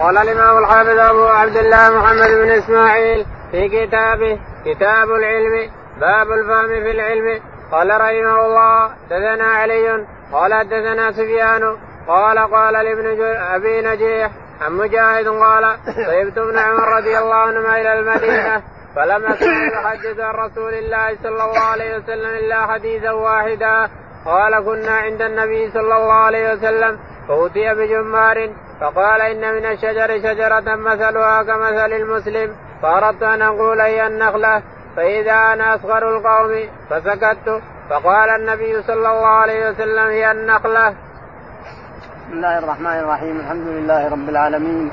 قال الإمام الحافظ أبو عبد الله محمد بن إسماعيل في كتابه كتاب العلم باب الفهم في العلم. قال رحمه الله دثنا علي قال دثنا سفيان قال قال لابن أبي نجيح عن مجاهد قال طيبت ابن عمر رضي الله عنهما إلى المدينة فلم أكن يحدث عن رسول الله صلى الله عليه وسلم إلا حديثا واحدا. قال كنا عند النبي صلى الله عليه وسلم فأتي بجمار فقال إن من الشجر شجرة مثلها كمثل المسلم فأردت أن أقول هي النخلة فإذا أنا أصغر القوم فسكت فقال النبي صلى الله عليه وسلم هي النخلة. بسم الله الرحمن الرحيم الحمد لله رب العالمين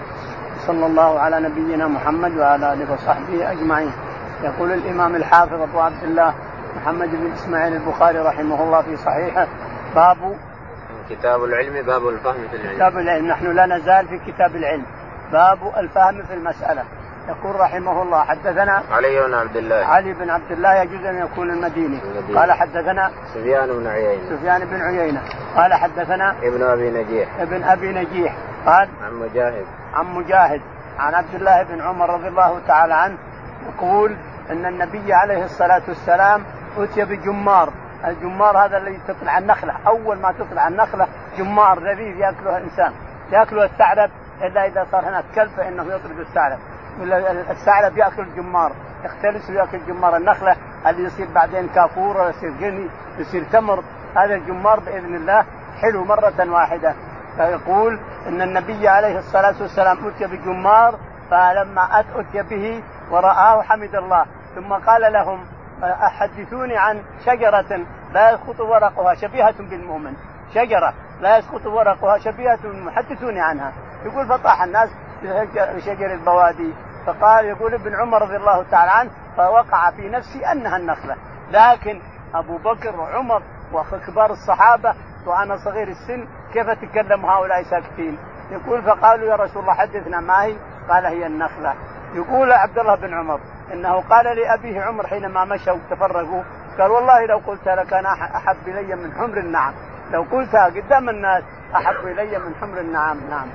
صلى الله على نبينا محمد وعلى آله وصحبه أجمعين. يقول الإمام الحافظ أبو عبد الله محمد بن إسماعيل البخاري رحمه الله في صحيحه باب كتاب العلم باب الفهم في العلم. كتاب العلم. نحن لا نزال في كتاب العلم. باب الفهم في المسألة. يقول رحمه الله حدثنا علي بن عبد الله. علي بن عبد الله يجوز أن يكون المديني. المدينة. قال حدثنا سفيان بن عيينة. سفيان بن عيينة. قال حدثنا ابن أبي نجيح. ابن أبي نجيح. قال عن مجاهد. عن مجاهد. عن عبد الله بن عمر رضي الله تعالى عنه. يقول إن النبي عليه الصلاة والسلام أتي بجمار. الجمار هذا الذي تطلع النخلة. أول ما تطلع النخلة جمار لذيذ ياكله الإنسان. ياكله الثعلب إلا إذا صار هناك كلب فإنه يطرد الثعلب. الثعلب يأكل الجمار يختلس ويأكل جمار النخلة. اللي يصير بعدين كافور ولا يصير غني؟ يصير تمر. هذا الجمار بإذن الله حلو مرة واحدة. فيقول إن النبي عليه الصلاة والسلام أتي بجمار فلما أتي به ورآه حمد الله. ثم قال لهم حدثوني عن شجرة لا يسقط ورقها شبيهة بالمؤمن. شجرة لا يسقط ورقها شبيهة حدثوني عنها. يقول فطاح الناس بشجر البوادي. فقال يقول ابن عمر رضي الله تعالى عنه فوقع في نفسي أنها النخلة. لكن أبو بكر وعمر وكبار الصحابة وأنا صغير السن كيف تكلم هؤلاء ساكتين؟ يقول فقالوا يا رسول الله حدثنا ما هي؟ قال هي النخلة. يقول عبد الله بن عمر إنه قال لأبيه عمر حينما مشوا تفرقوا قال والله لو قلت لك أنا أحب إلي من حمر النعم لو قلتها قدام الناس أحب إلي من حمر النعم نعم.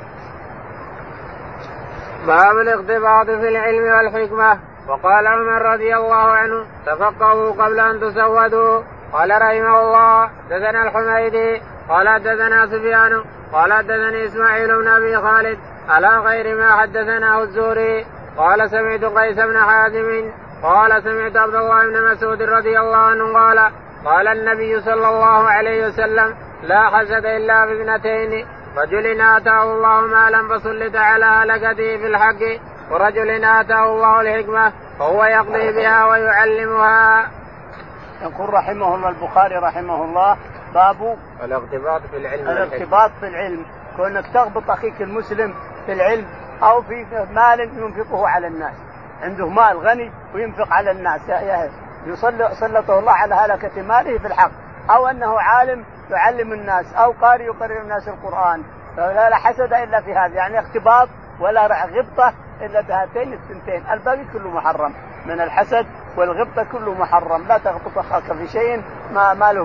باب الاقتباط في العلم والحكمة. وقال عمر رضي الله عنه تفقهوا قبل أن تسودوا. قال رحمه الله دثنا الحميدي. قال دثنا سفيان. قال دثني إسماعيل بن أبي خالد. على غير ما حدثناه الزهري. قال سمعت قيس بن حازم قال سمعت عبد الله بن مسعود رضي الله عنه قال قال النبي صلى الله عليه وسلم لا حسد إلا في اثنتين رجل آتاه الله مالا فسلط على هلكته في الحق ورجل آتاه الله الحكمة فهو يقضي بها ويعلمها. يقول رحمه الله البخاري رحمه الله باب الاغتباط في العلم الاغتباط في العلم كونك تغبط أخيك المسلم في العلم أو في مال ينفقه على الناس. عنده مال غني وينفق على الناس. يسلطه الله على هلكة ماله في الحق. أو أنه عالم يعلم الناس أو قارئ يقرر الناس القرآن. فلا لا حسد إلا في هذا. يعني اختباط ولا غبطة إلا بهاتين الثنتين. الباقي كله محرم. من الحسد والغبطة كله محرم. لا تغبط أخاك في شيء ما, ما له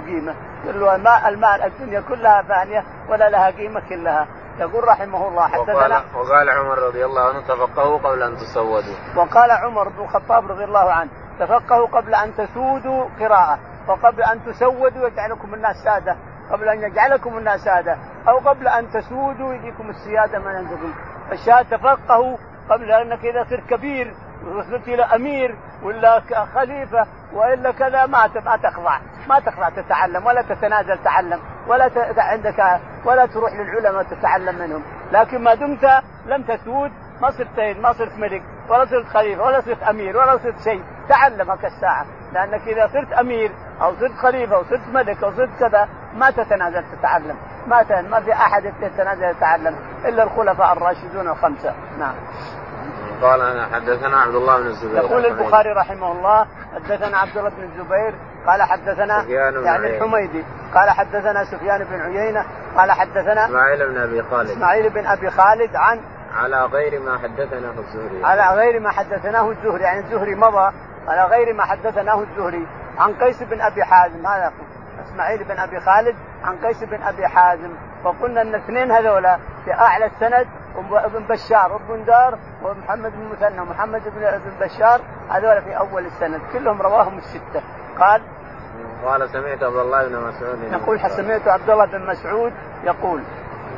كله المال, الدنيا كلها فانية ولا لها قيمة كلها. يقول رحمه الله حتى وقال, وقال عمر رضي الله عنه تفقهوا قبل أن تسودوا. وقال عمر بن الخطاب رضي الله عنه تفقهوا قبل أن تسودوا قراءة وقبل أن تسودوا يجعلكم الناس سادة قبل أن يجعلكم الناس سادة أو قبل أن تسودوا يجيكم السيادة من عندكم الشاهد تفقهوا قبل أنك إذا صرت كبير وصرت إلى أمير ولا خليفة وإلا كذا ما ما تخضع. ما تخضع تتعلم ولا تتنازل تعلم ولا عندك ولا تروح للعلماء تتعلم منهم. لكن ما دمت لم تسود ما صرت ما صرت ملك ولا صرت خليفة ولا صرت أمير ولا صرت شيء. تعلمك الساعة. لأنك إذا صرت أمير أو صرت خليفة أو صرت ملك أو صرت كذا ما تتنازل تتعلم. ما ما في أحد يتنازل يتعلم إلا الخلفاء الراشدون الخمسة. نعم. قال أنا حدثنا عبد الله بن الزبير يقول البخاري رحمه الله حدثنا عبد الله بن الزبير قال حدثنا يعني الحميدي قال حدثنا سفيان بن عيينة قال حدثنا إسماعيل بن أبي خالد. إسماعيل بن أبي خالد عن على غير ما حدثناه الزهري. على غير ما حدثناه الزهري يعني الزهري مضى على غير ما حدثناه الزهري. عن قيس بن أبي حازم هذا إسماعيل بن أبي خالد عن قيس بن أبي حازم. وقلنا إن الاثنين هذولا في أعلى السند ابن بشار وابن دار ومحمد بن مثنى ومحمد بن بشار هذول في أول السند. كلهم رواهم الستة. قال قال سمعت عبد الله بن مسعود. يقول سمعت عبد الله بن مسعود. يقول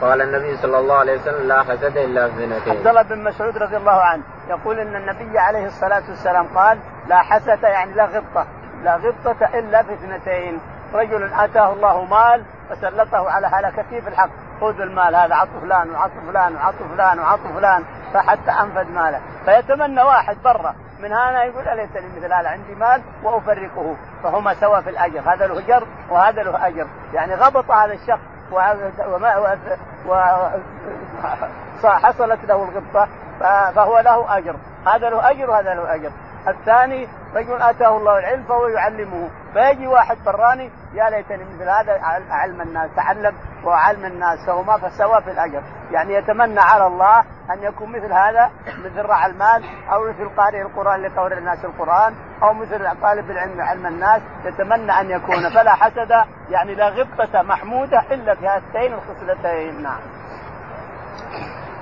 قال النبي صلى الله عليه وسلم لا حسد إلا في اثنتين. عبد الله بن مسعود رضي الله عنه يقول إن النبي عليه الصلاة والسلام قال لا حسد يعني لا غبطة لا غبطة إلا في اثنتين. رجل أتاه الله مال فسلطه على هلكته في الحق خذ المال هذا عطوا فلان وعطوا فلان وعطوا فلان وعطوا فلان فحتى أنفذ ماله. فيتمنى واحد برا من هنا يقول أليس لي مثل هذا؟ عندي مال وأفرقه. فهما سوا في الأجر. هذا له اجر وهذا له أجر. يعني غبط هذا الشخص وما حصلت له الغبطة فهو له أجر. هذا له أجر وهذا له أجر. الثاني رجل آتاه الله العلم فهو يعلمه. فيجي واحد براني يا ليتني مثل هذا علم الناس تعلم وعلم الناس فهما فسوا في الأجر. يعني يتمنى على الله أن يكون مثل هذا مثل رعى المال أو مثل قارئ القرآن لقول الناس القرآن أو مثل طالب العلم علم الناس. يتمنى أن يكون. فلا حسد يعني لا غبطة محمودة إلا في هاتين الخصلتين. نعم.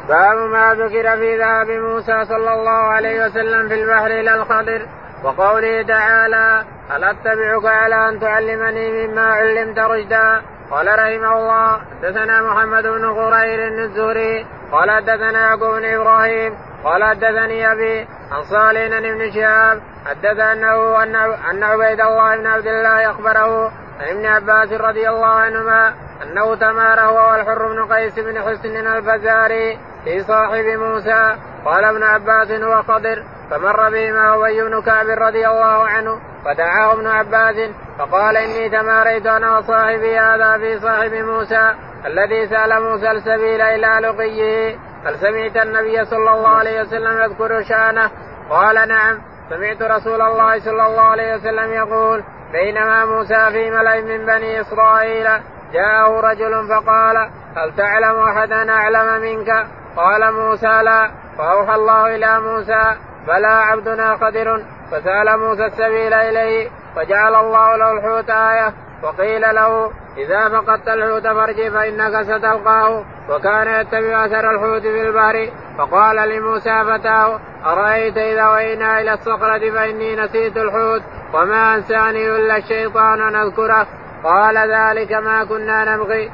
باب ما ذكر في ذهاب موسى صلى الله عليه وسلم في البحر إلى الخضر وقوله تعالى هل أتبعك على أن تعلمني مما علمت رشدا؟ قال رحمه الله حدثنا محمد بن خرير الزهري. قال حدثنا يعقوب بن إبراهيم. قال حدثني أبي عن صالح بن شهاب. حدث انه أن عبيد الله بن عبد الله أخبره عن ابن عباس رضي الله عنهما أنه تمار هو والحر بن قيس بن حسن الفزاري. في صاحب موسى قال ابن عباس هو خضر فمر بهما ابي بن كعب رضي الله عنه فدعاه ابن عباس فقال إني تماريت أنا وصاحبي هذا في صاحب موسى الذي سأل موسى السبيل إلى لقيه هل سمعت النبي صلى الله عليه وسلم يذكر شأنه؟ قال نعم سمعت رسول الله صلى الله عليه وسلم يقول بينما موسى في ملأ من بني إسرائيل جاءه رجل فقال هل تعلم احدا أعلم منك؟ قال موسى لا. فأوحى الله إلى موسى بلى عبدنا قدر. فسأل موسى السبيل إليه فجعل الله له الحوت آية. وقيل له إذا فقدت الحوت فارجع فإنك ستلقاه. وكان يتبع أثر الحوت في البحر. فقال لموسى فتاه أرأيت إذا وينا إلى الصخرة فإني نسيت الحوت وما أنساني إلا الشيطان أن أذكره. قال ذلك ما كنا نبغي.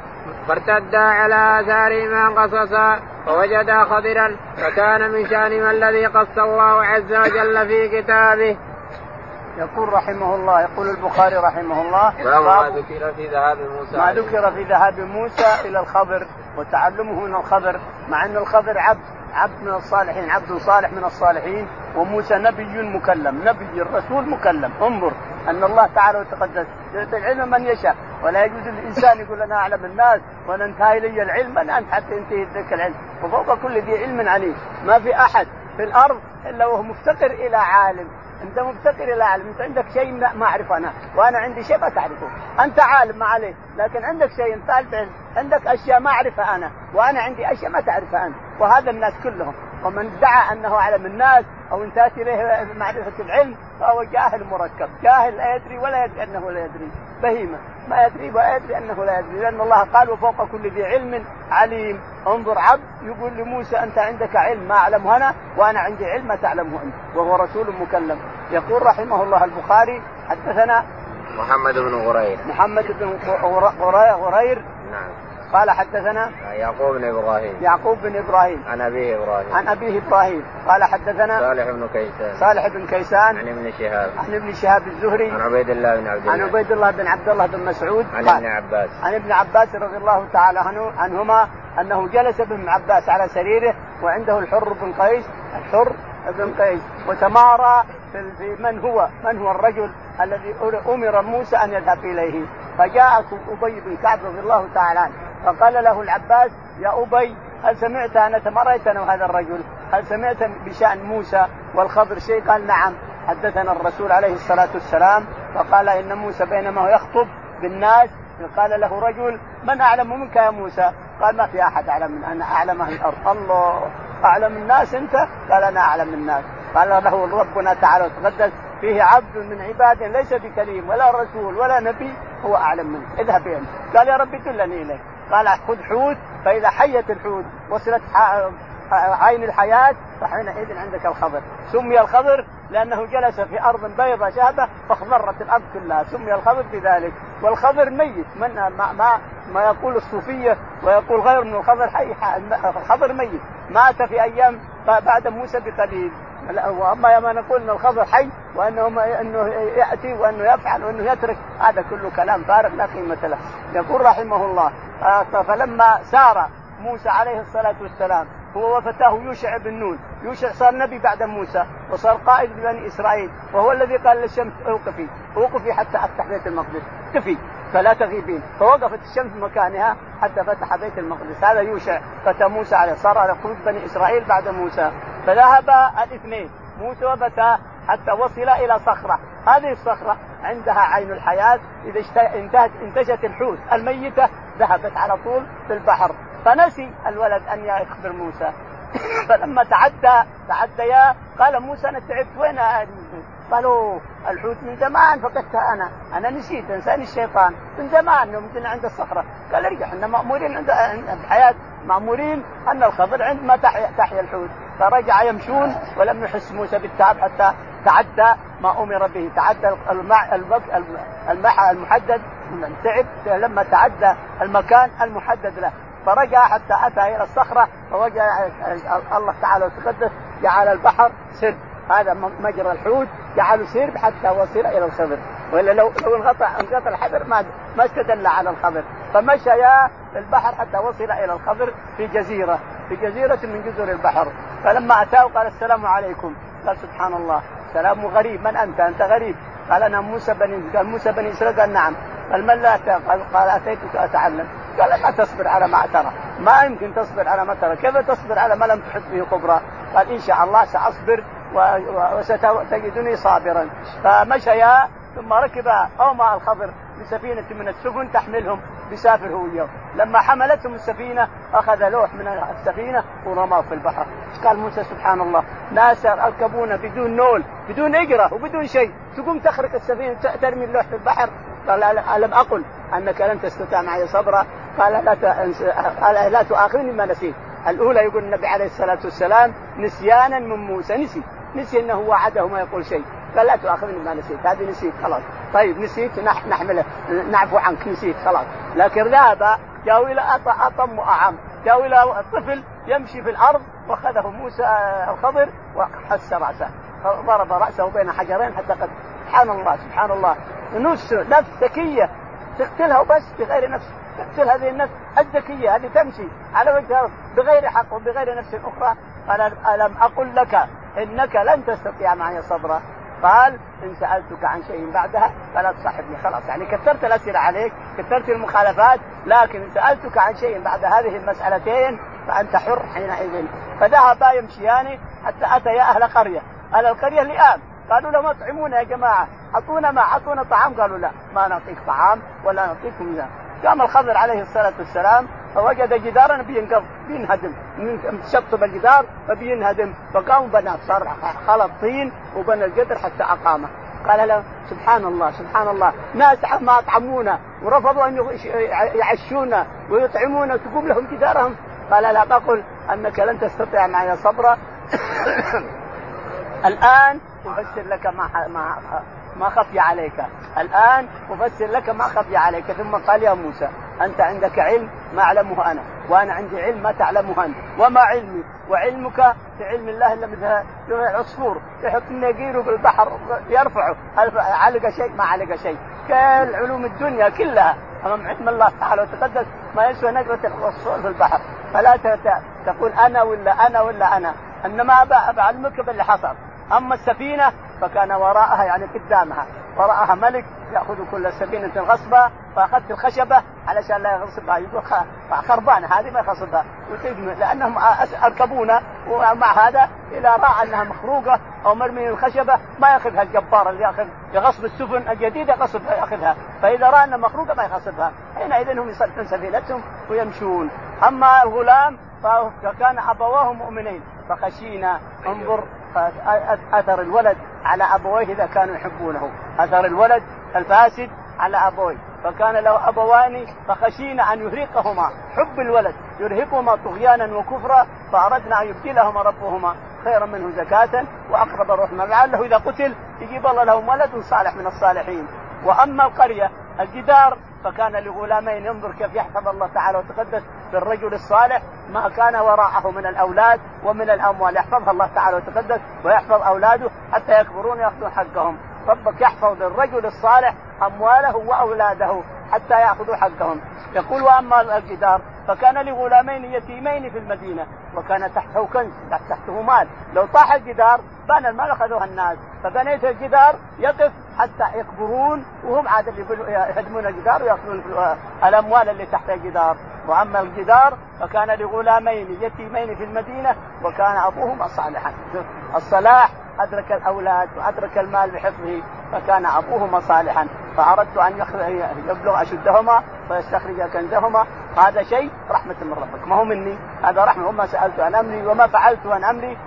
فارتدا على آثارهما قصصا. فوجدا خضرا فكان من شانهما الذي قص الله عز وجل في كتابه. يقول رحمه الله يقول البخاري رحمه الله باب ما ذكر في ذهاب موسى. ما ذكر في ذهاب موسى إلى الخضر وتعلمه من الخضر مع ان الخضر عبد عبد من الصالحين عبد صالح من الصالحين وموسى نبي مكلم نبي رسول مكلم. انظر أن الله تعالى وتقدس يعطي العلم من يشاء ولا يجوز للإنسان يقول أنا أعلم الناس وأنا انتهى إلي العلم أنا أنت حتى ينتهي ذلك العلم. وفوق كل ذي علم عليم. ما في أحد في الأرض إلا وهو مفتقر إلى عالم. انت مفتقر إلى علم انت عندك شيء ما اعرف أنا وأنا عندي شيء ما تعرفه. انت عالم ما عليك لكن عندك شيء انت علم عندك اشياء ما اعرفها أنا وأنا عندي اشياء ما تعرفها انت وهذا الناس كلهم. ومن ادعى أنه أعلم الناس أو انتهت إليه معرفة العلم فهو جاهل مركب، جاهل لا يدري ولا يدري أنه لا يدري، بهيمة. ما يدري ولا يدري أنه لا يدري، لأن الله قال وفوق كل ذي علم عليم، انظر عبد يقول لموسى أنت عندك علم ما اعلمه أنا وأنا عندي علم ما تعلمه أنت، وهو رسول مكلم، يقول رحمه الله البخاري حدثنا محمد بن غرير. محمد بن غرير. نعم. قال حدثنا يعقوب بن إبراهيم. يعقوب بن إبراهيم. عن أبيه إبراهيم. عن أبيه إبراهيم. قال حدثنا صالح بن كيسان. صالح بن كيسان عن ابن شهاب. عن ابن شهاب الزهري. عن عبيد الله بن عبد الله. عن عبيد الله بن عبد الله بن مسعود. عن ابن عباس. عن ابن عباس رضي الله تعالى عنه عنهما أنه جلس ابن عباس على سريره وعنده الحر بن قيس. الحر بن قيس. وتمارى في من هو من هو الرجل الذي أمر موسى أن يذهب إليه. فجاء أبي بن كعب رضي الله تعالى عنه. فقال له العباس يا أبي هل سمعت أنا تمريت أنا وهذا الرجل؟ هل سمعت بشأن موسى والخضر شيء? قال نعم. حدثنا الرسول عليه الصلاة والسلام فقال إن موسى بينما هو يخطب بالناس. قال له رجل من أعلم منك يا موسى؟ قال ما في أحد أعلم من أنا أعلم أهل الأرض. الله أعلم الناس أنت؟ قال أنا أعلم الناس. قال له ربنا تعالى وتقدس فيه عبد من عباده ليس بكليم ولا رسول ولا نبي هو أعلم منه. اذهب انت قال يا رب دلني اليه قال خذ حوت فإذا حيت الحوت وصلت عين الحياة فحينئذ عندك الخضر. سمي الخضر لأنه جلس في أرض بيضاء شابة فاخضرت الأرض كلها. سمي الخضر بذلك. والخضر ميت. من ما ما, ما يقول الصوفية ويقول غير من الخضر حي الخضر ميت. مات في أيام بعد موسى بقليل. وأما يوم نقول إن الخضر حي وأنه إنه يأتي وأنه يفعل وأنه يترك هذا كله كلام فارغ لا قيمة له. يقول رحمه الله آه، فلما سار موسى عليه الصلاة والسلام هو وفتاه يوشع بن نون. يوشع صار نبي بعد موسى وصار قائد لبني إسرائيل وهو الذي قال للشمس أوقفي أوقفي حتى أفتح بيت المقدس. قفي فلا تغيبين. فوقفت الشمس مكانها حتى فتح بيت المقدس. هذا يوشع فتى موسى عليه صار على قلوب بني إسرائيل بعد موسى. فذهب الاثنين موسى وفتاه حتى وصل إلى صخرة. هذه الصخرة عندها عين الحياة إذا انتهت انتجت الحوت. الميتة ذهبت على طول في البحر. فنسي الولد أن يخبر موسى. فلما تعدى تعديا قال موسى أنا تعبت. وين قالوا الحوت من زمان. فقدتها أنا أنا نسيت أنساني الشيطان. من زمان يوم عند الصخرة. قال ارجع إحنا مأمورين عند الحياة. مأمورين أن الخضر عندما تحيا تحيا الحوت. فرجع يمشون ولم يحس موسى بالتعب حتى تعدى ما أمر به. تعدى المع المحدد تعب لما تعدى المكان المحدد له. فرجع حتى أتى إلى الصخرة فوجد الله تعالى وتقدس جعل البحر سر. هذا مجرى الحوت جعله سير حتى وصل إلى الخضر. وإلا لو لو انقطع انقطع الحبر ما ما استدل على الخضر. فمشيا في البحر حتى وصل إلى الخضر في جزيرة. في جزيرة من جزر البحر. فلما أتاه قال السلام عليكم. قال سبحان الله. سلام غريب. من أنت؟ أنت غريب. قال أنا موسى بني قال موسى بني إسرائيل. قال نعم. قال من لا قال, قال أتيتك أتعلم. قال ما تصبر على ما ترى. ما يمكن تصبر على ما ترى. كيف تصبر على ما لم تحط به خبره قال إن شاء الله سأصبر وستجدني صابرا. فمشيا ثم ركب اوما الخضر بسفينة من السفن تحملهم بسافر هو وياه لما حملتهم السفينة أخذ لوح من السفينة ورماه في البحر. قال موسى؟ سبحان الله ناس يركبون بدون نول بدون إجرة وبدون شيء. تقوم تخرق السفينة ترمي اللوح في البحر. قال ألم أقل أنك لن تستطيع معي صبرا؟ قال لا قال لا تؤاخذني ما نسيت. الأولى يقول النبي عليه الصلاة والسلام نسيانا من موسى. نسي. نسي إنه وعده ما يقول شيء. قال لا تؤاخذني ما نسيت هذه نسيت خلاص. طيب نسيت نحمله نعفو عنك نسيت خلاص. لكن ذهب جاءوا إلى أطم وأعم. جاءوا إلى طفل يمشي في الأرض وأخذه موسى الخضر وحس رأسه. ضرب رأسه بين حجرين حتى قد سبحان الله سبحان الله. نفس نفس ذكية. تقتلها وبس بغير نفس. تقتل هذه النفس. الذكية هذه تمشي على وجه الأرض بغير حق وبغير نفس أخرى. قال ألم أقل لك إنك لن تستطيع معي صبرا؟ قال إن سألتك عن شيء بعدها فلا تصاحبني. خلاص يعني كثرت الأسئلة عليك كثرت المخالفات لكن إن سألتك عن شيء بعد هذه المسألتين فأنت حر حينئذ. فذهبا يمشيان حتى اتيا أهل قرية. أهل القرية لئام قالوا لهم اطعمونا يا جماعة. أعطونا ما أعطونا طعام. قالوا لا ما نعطيك طعام ولا نعطيكم ذا قام الخضر عليه الصلاة والسلام فوجد جدارا بينقض بينهدم. شطب الجدار فبينهدم. فقام بنى صار خلط طين وبنى القدر حتى أقامه. قال له سبحان الله سبحان الله ناس ما اطعمونا ورفضوا أن يعشونا ويطعمونا تقوم لهم جدارهم. قال لا تقل أنك لن تستطيع معي صبرا الآن أفسر لك ما ما ما خفي عليك. الآن أفسر لك ما خفي عليك. ثم قال يا موسى أنت عندك علم ما أعلمه أنا وأنا عندي علم ما تعلمه أنت وما علمي وعلمك في علم الله إلا مثل العصفور يحط النقير في البحر يرفعه علق شيء؟ ما علق شيء. كل علوم الدنيا كلها. أمام علم الله تعالى وتقدس ما يسوى نقرة العصفور في البحر. فلا تقول أنا ولا أنا ولا أنا. إنما بعلمك باللي حصل أما السفينة فكان وراءها يعني قدامها. وراءها ملك يأخذ كل سفينه غصبا فأخذت الخشبة علشان لا يغصبها. يقول خربانه هذه ما يغصبها لأنهم أركبونا ومع هذا اذا راى أنها مخروقة أو مرمي الخشبة ما يأخذها الجبار اللي يأخذ يغصب السفن الجديدة غصب يأخذها. فإذا رأى أنها مخروقة ما يغصبها حينئذ هم يصلحون سفينتهم ويمشون. أما الغلام فكان أبواه مؤمنين. فخشينا. انظر اثر الولد على أبويه إذا كانوا يحبونه. أثر الولد الفاسد على أبويه. فكان له أبوان فخشينا أن يهرقهما. حب الولد. يرهقهما طغيانا وكفرا فأردنا أن يبدلهما ربهما خيرا منه زكاة وأقرب الرحمة. لعله إذا قتل يجيب الله لهم ولد صالح من الصالحين. وأما القرية الجدار فكان لغلامين ينظر كيف يحفظ الله تعالى وتقدس بالرجل الصالح ما كان وراءه من الأولاد ومن الأموال. يحفظها الله تعالى وتقدس ويحفظ أولاده حتى يكبرون ياخذون حقهم. ربك يحفظ للرجل الصالح أمواله وأولاده حتى يأخذوا حقهم. يقول وأما الجدار؟ فكان لغلامين يتيمين في المدينة وكان تحته كنز تحته مال. لو طاح الجدار بان المال أخذوها الناس. فبنيت الجدار يقف حتى يكبرون وهم عاد اللي يهدمون الجدار وياخذون الأموال اللي تحت الجدار. وأما الجدار فكان لغلامين يتيمين في المدينة وكان أبوهما صالحا. الصلاح أدرك الأولاد وأدرك المال بحفظه فكان أبوهما صالحا. فأردت أن يبلغ أشدهما ويستخرج كنزهما. هذا شيء رحمة من ربك. ما هو مني. هذا رحمة. وما سألت عن أمري وما فعلت عن أمري.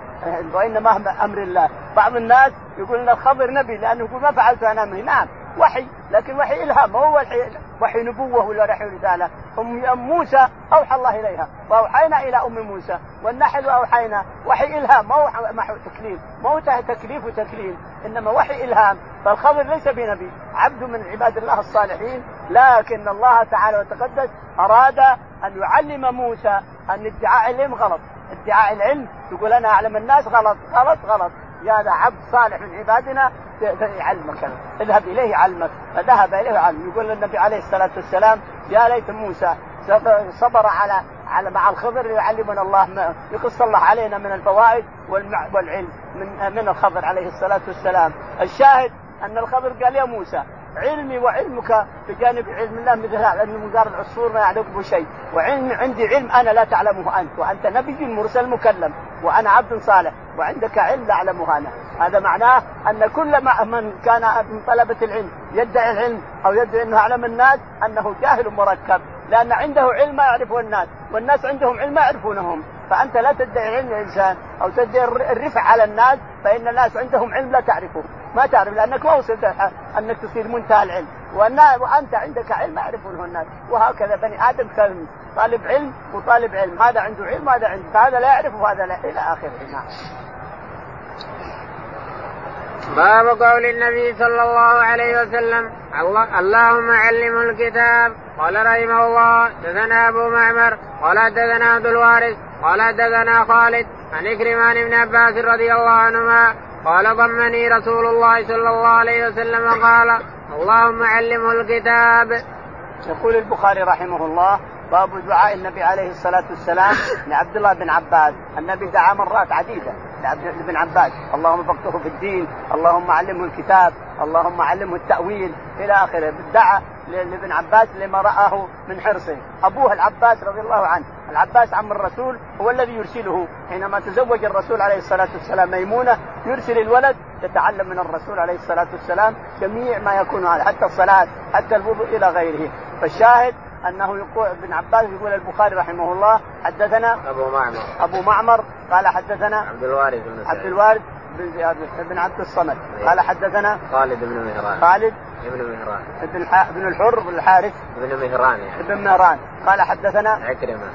وإنما أمر الله. بعض الناس يقول إن الخضر نبي لأنه يقول ما فعلت عن أمري. نعم وحي. لكن وحي إلهام. ما هو وحي, وحي نبوة ولا وحي رسالة؟ ام موسى أوحى الله إليها. وأوحينا إلى أم موسى. والنحل أوحينا. وحي إلهام. ما هو تكليف. ما هو تكليف وتكليم إنما وحي إلهام. فالخضر ليس بنبي. عبد من عباد الله الصالحين. لكن الله تعالى وتقدس أراد أن يعلم موسى أن ادعاء العلم غلط. ادعاء العلم يقول أنا أعلم الناس غلط غلط غلط. يا هذا عبد صالح من عبادنا يعلمك اذهب إليه يعلمك فذهب إليه يعلم يقول النبي عليه الصلاة والسلام يا ليت موسى صبر على على مع الخضر يعلمنا الله يقص الله علينا من الفوائد والعلم من من الخضر عليه الصلاة والسلام. الشاهد أن الخضر قال يا موسى علمي وعلمك بجانب علم الله مثل هذا مقدار العصفور ما يعلمه شيء. وعلم عندي علم أنا لا تعلمه أنت وأنت نبي مرسل مكلم وأنا عبد صالح وعندك علم لا أعلمه أنا. هذا معناه أن كل ما من كان من طلبة العلم يدعي العلم أو يدعي إنه أعلم الناس أنه جاهل مركب لأن عنده علم ما يعرفه الناس والناس عندهم علم ما يعرفونهم. فأنت لا تدعي علم الإنسان أو تدعي الرفع على الناس فإن الناس عندهم علم لا تعرفه. ما تعرف لأنك ما وصلت أنك تصير منتهى العلم وأنت عندك علم ما يعرفونه الناس وهكذا بني آدم كان طالب علم وطالب علم. هذا عنده علم وهذا عنده فهذا لا يعرف وهذا لا إلى آخره. نعم. باب قول النبي صلى الله عليه وسلم الله اللهم علم الكتاب. قال رحمه الله دثنا أبو معمر قال دثنا عبد الوارث. قال دثنا خالد عن إكرمان بن عباس رضي الله عنهما قال ضمني رسول الله صلى الله عليه وسلم قال اللهم علمه الكتاب. يقول البخاري رحمه الله باب دعاء النبي عليه الصلاة والسلام لعبد الله بن عباس النبي دعا مرات عديدة لعبد بن عباس. اللهم فقهه في الدين اللهم علمه الكتاب اللهم علمه التأويل. إلى آخره. دعا لابن عباس لما رآه من حرصه. أبوه العباس رضي الله عنه. العباس عم الرسول هو الذي يرسله. حينما تزوج الرسول عليه الصلاة والسلام ميمونة يرسل الولد يتعلم من الرسول عليه الصلاة والسلام جميع ما يكون هذا حتى الصلاة حتى الوضوء إلى غيره. فالشاهد أنه يقول ابن عباس يقول البخاري رحمه الله حدثنا أبو معمر. أبو معمر قال حدثنا عبد الوارث بن عبد الوارث بن عبد الصمد. إيه. قال حدثنا خالد بن مهران. خالد ابن مهران. ابن ابن الحر بن الحارث. ابن مهران يعني. ابن مهران. قال حدثنا عكرمة.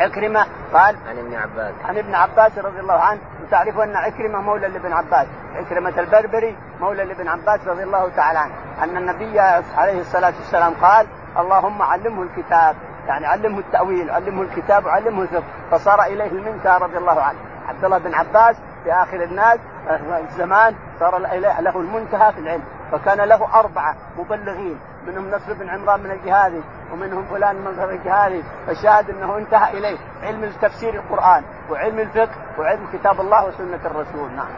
عكرمة قال عن ابن عباس. عن ابن عباس رضي الله عنه. وتعرف أن عكرمة مولى لابن عباس. عكرمة البربري مولى لابن عباس رضي الله تعالى عنه. أن النبي عليه الصلاة والسلام قال اللهم علمه الكتاب يعني علمه التأويل علمه الكتاب وعلمه الفقه. فصار إليه المنتهى رضي الله عنه. عبد الله بن عباس في آخر الناس الزمان صار له المنتهى في العلم. فكان له أربعة مبلغين منهم نصر بن عمران من الجهادي ومنهم فلان من الجهادي فشاهد أنه انتهى إليه علم تفسير القرآن وعلم الفقه وعلم كتاب الله وسنة الرسول. نعم.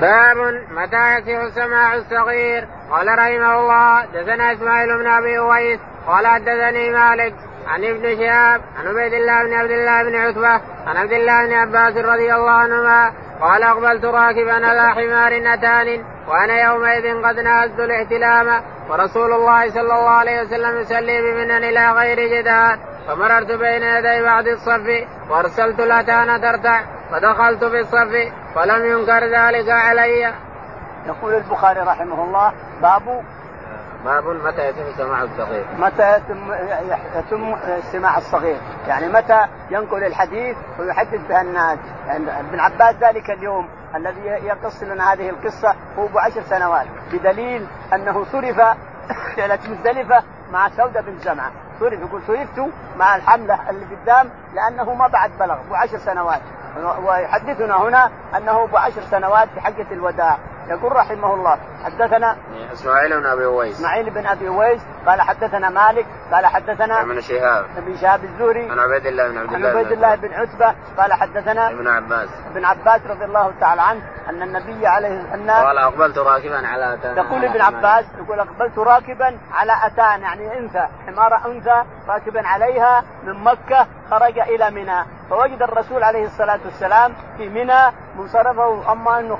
باب متى يصح سماع الصغير؟ قال رحمه الله دثنا إسماعيل بن أبي أويس قال حدثني مالك عن ابن شهاب عن عبيد الله بن عبد الله بن عتبة عن عبد الله بن عباس رضي الله عنهما قال أقبلت راكبا على حمار اتان وأنا يومئذ قد نهزت الاحتلام ورسول الله صلى الله عليه وسلم يصلي بمنن إلى غير جدار فمررت بين يدي بعض الصف وأرسلت الأتان ترتع فدخلت في الصف فلم ينكر ذلك علي. يقول البخاري رحمه الله باب باب متى يتم سماع الصغير؟ متى يتم يتم سماع الصغير؟ يعني متى ينقل الحديث ويحدث بها الناس؟ يعني ابن عباس ذلك اليوم الذي يقص لنا هذه القصة هو أبو عشر سنوات بدليل أنه صرف ليله مزدلفه مع سودة بن زمعه صرف يقول صرفت مع الحملة اللي قدام لأنه ما بعد بلغ ابو عشر سنوات. ويحدثنا هنا أنه ابو عشر سنوات في حجه الوداع. يقول رحمه الله حدثنا إسماعيل بن أبي أويس. إسماعيل بن أبي أويس قال حدثنا مالك قال حدثنا ابن شهاب. ابن شهاب الزهري عن عبيد الله بن عبد الله عن عبيد الله بن عتبة قال حدثنا ابن عباس. ابن عباس رضي الله تعالى عنه أن النبي عليه ان قال أقبلت راكبا على اتان يقول ابن عباس يقول أقبلت راكبا على اتان يعني أنثى حمار أنثى راكبا عليها من مكة خرج إلى منى. فوجد الرسول عليه الصلاة والسلام في منى منصرفه أما انه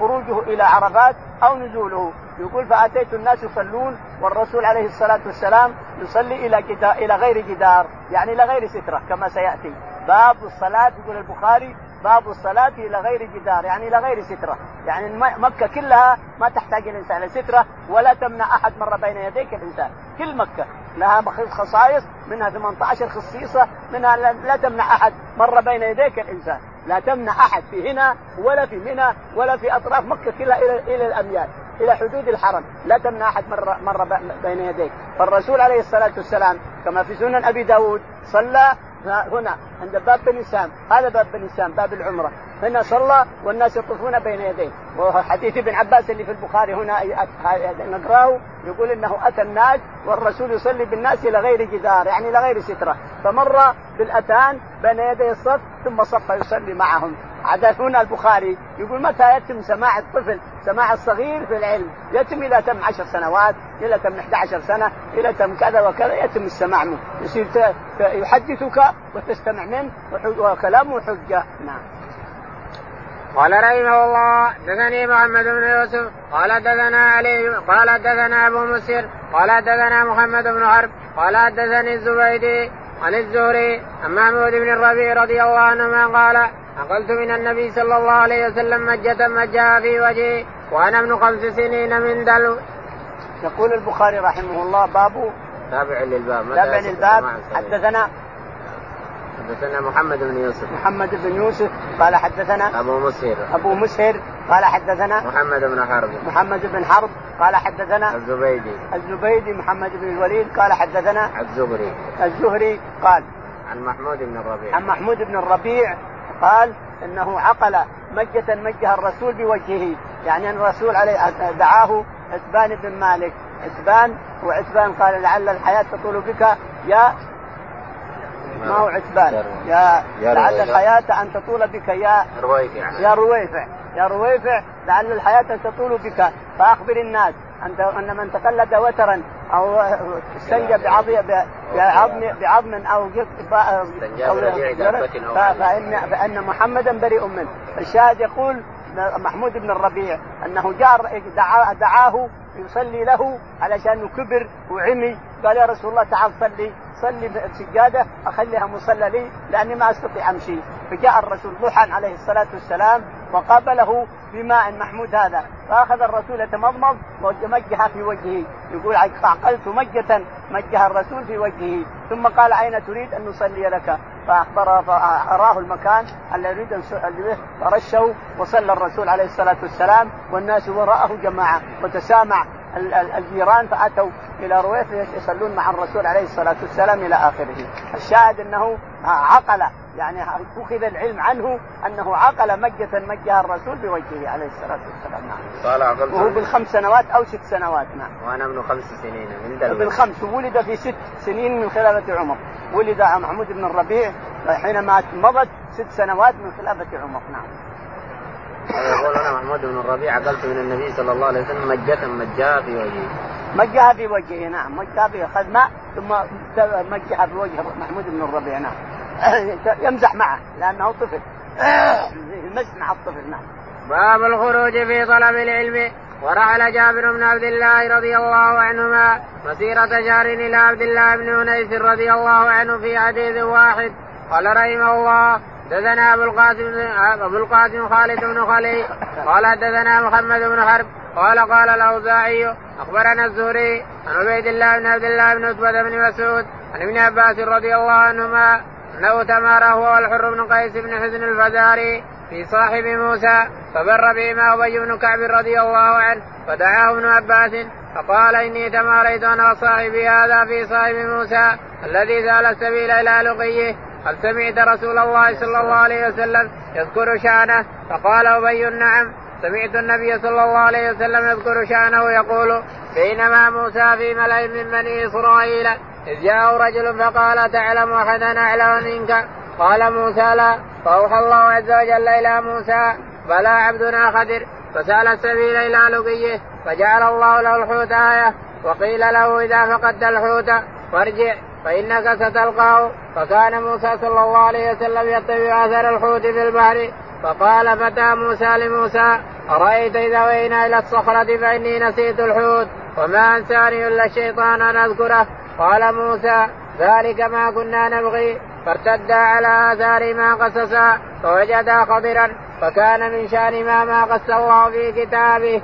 خروجه إلى عرفات أو نزوله. يقول فأتيت الناس يصلون والرسول عليه الصلاة والسلام يصلي إلى إلى غير جدار. يعني إلى غير سترة كما سيأتي. باب الصلاة يقول البخاري باب الصلاة إلى غير جدار. يعني إلى غير سترة. يعني مكة كلها ما تحتاج الإنسان إلى سترة ولا تمنع أحد مر بين يديك الإنسان. كل مكة. لها خصائص منها 18 خصيصة منها لا تمنع أحد. مر بين يديك الإنسان. لا تمنع أحد في هنا ولا في منى ولا في أطراف مكة كلها إلى إلى الأميال إلى حدود الحرم. لا تمنع أحد مر مر بين يديك. فالرسول عليه الصلاة والسلام كما في سنن أبي داود صلى هنا عند باب بني سام. هذا باب بني سام باب العمرة. هنا صلى والناس يطوفون بين يديه. وحديث ابن عباس اللي في البخاري هنا نقراه يقول إنه أتى الناس والرسول يصلي بالناس إلى غير جدار يعني إلى غير سترة. فمر بالأتان بين يدي الصف ثم صف يصلي معهم. عدا هنا البخاري يقول متى يتم سماع الطفل سماع الصغير في العلم؟ يتم إلى تم عشر سنوات إلى تم 11 سنة إلى تم كذا وكذا يتم السماع منه. يصير يحدثك وتستمع منه وكلامه حجة. نعم. قال رحمه الله دثني محمد بن يوسف قال دثنا علي قال دثنا أبو مسر قال دثنا محمد بن حرب قال دثني الزبيدي عن الزهري عن محمود بن الربيع رضي الله عنهما قال أقلت من النبي صلى الله عليه وسلم مجة مجها في وجهي وأنا ابن خمس سنين من دلو. يقول البخاري رحمه الله باب تابع للباب. تابع للباب؟ حدثنا حدثنا محمد بن يوسف. محمد بن يوسف قال حدثنا أبو مسهر. أبو مسهر قال حدثنا محمد بن حرب. محمد بن حرب قال حدثنا الزبيدي. الزبيدي محمد بن الوليد قال حدثنا الزهري. الزهري قال عن محمود بن الربيع. عن محمود بن الربيع قال إنه عقل مجة مجها الرسول بوجهه يعني أن الرسول عليه دعاه عتبان بن مالك. عتبان وعتبان قال لعل الحياة تطول بك يا ما هو عتبان؟ يا, يا لعل الحياة أن تطول بك يا رويفع. يا رويفع. يا رويفع لعل الحياة تطول بك. فأخبر الناس. أن أن من تقلد وترا أو استنجى بعظم بعظم بعظم أو فإن فإن محمدا بريء منه. الشاهد يقول محمود بن الربيع أنه جار دعاه يصلي له علشان كبر وعمي. قال يا رسول الله تعال صلي. صلي بسجاده أخليها مصلى لي لأني ما أستطيع أمشي. فجاء الرسول ضحى عليه الصلاة والسلام وقابله بماء محمود هذا. فأخذ الرسول يتمضمض ومجها في وجهه. يقول عقلت مجة مجها الرسول في وجهه. ثم قال أين تريد أن نصلي لك؟ فاخبره فأراه المكان الذي يريد أن فرشه وصلى الرسول عليه الصلاة والسلام والناس وراءه جماعة. وتسامع الجيران فأتوا إلى رويث يصلون مع الرسول عليه الصلاة والسلام إلى آخره. الشاهد أنه عقل يعني اخذ العلم عنه انه عقل مجة مجها الرسول بوجهه عليه الصلاة والسلام نعم. قال عقلت وهو بالخمس سنوات أو ست سنوات نعم. وأنا ابن خمس سنين من دلوقتي. بالخمس ولد في ست سنين من خلافة عمر. ولد محمود بن الربيع حينما مضت ست سنوات من خلافة عمر نعم. يقول أنا محمود بن الربيع عقلت من النبي صلى الله عليه وسلم مجة مجها في وجهه. مجها في وجهه نعم مجها في اخذ ماء ثم مجها في وجه محمود بن الربيع نعم. يمزح معه لأنه طفل. يمزح مع الطفل نعم. باب الخروج في طلب العلم ورحل جابر بن عبد الله رضي الله عنهما مسيرة شهر إلى عبد الله بن أنيس رضي الله عنه في حديث واحد قال رحمه الله دثنا أبو القاسم أبو القاسم خالد بن خلي قال دثنا محمد بن حرب قال قال الأوزاعي أخبرنا الزهري عن عبيد الله بن عبد الله بن عتبة بن مسعود عن ابن عباس رضي الله عنهما انه تمارى هو والحر بن قيس بن حزن الفزاري في صاحب موسى فبر بهما أبي بن كعب رضي الله عنه فدعاه ابن عباس فقال إني تماريت أنا وصاحبي هذا في صاحب موسى الذي زال السبيل إلى لقيه هل سمعت رسول الله صلى الله عليه وسلم يذكر شأنه؟ فقال أبي نعم سمعت النبي صلى الله عليه وسلم يذكر شأنه يقول بينما موسى في ملأ من بني إسرائيل إذ جاءه رجل فقال تعلم أحدا أعلم منك؟ قال موسى لا. فأوحى الله عز وجل إلى موسى بلى عبدنا خدر فسأل السبيل إلى لقيه فجعل الله له الحوت آية وقيل له إذا فقدت الحوت فارجع فإنك ستلقاه. فكان موسى صلى الله عليه وسلم يتبع أثر الحوت في البحر فقال فتى موسى لموسى؟ أرأيت إذا وينا إلى الصخرة فإني نسيت الحوت وما أنساني إلا الشيطان أن أذكره. قال موسى ذلك ما كنا نبغي. فارتدا على آثار ما قصصا فوجدا خضرا فكان من شأن ما ما قص الله في كتابه.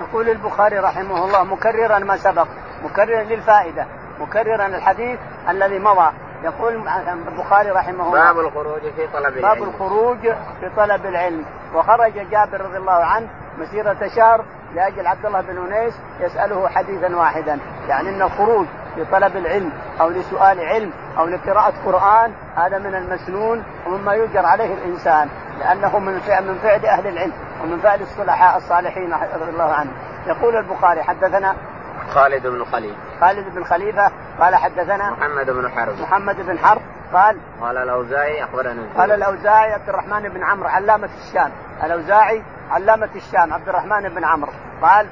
يقول البخاري رحمه الله مكررا ما سبق مكررا للفائدة مكررا الحديث الذي مضى. يقول البخاري رحمه الله باب الخروج في طلب العلم. باب الخروج في طلب العلم. وخرج جابر رضي الله عنه مسيرة شهر لأجل عبد الله بن أنيس يسأله حديثا واحدا. يعني إن الخروج لطلب العلم أو لسؤال علم أو لقراءة قرآن هذا من المسنون ومما يجر عليه الإنسان لأنه من فعل من فعل أهل العلم ومن فعل الصلحاء الصالحين رضي الله عنهم. يقول البخاري حدثنا خالد بن خليل خالد بن خليفة. قال حدثنا محمد بن حرب. محمد بن حرب. قال قال الأوزاعي أخبرنا. قال الأوزاعي عبد الرحمن بن عمرو علامة الشام. الأوزاعي علامة الشام عبد الرحمن بن عمرو. قال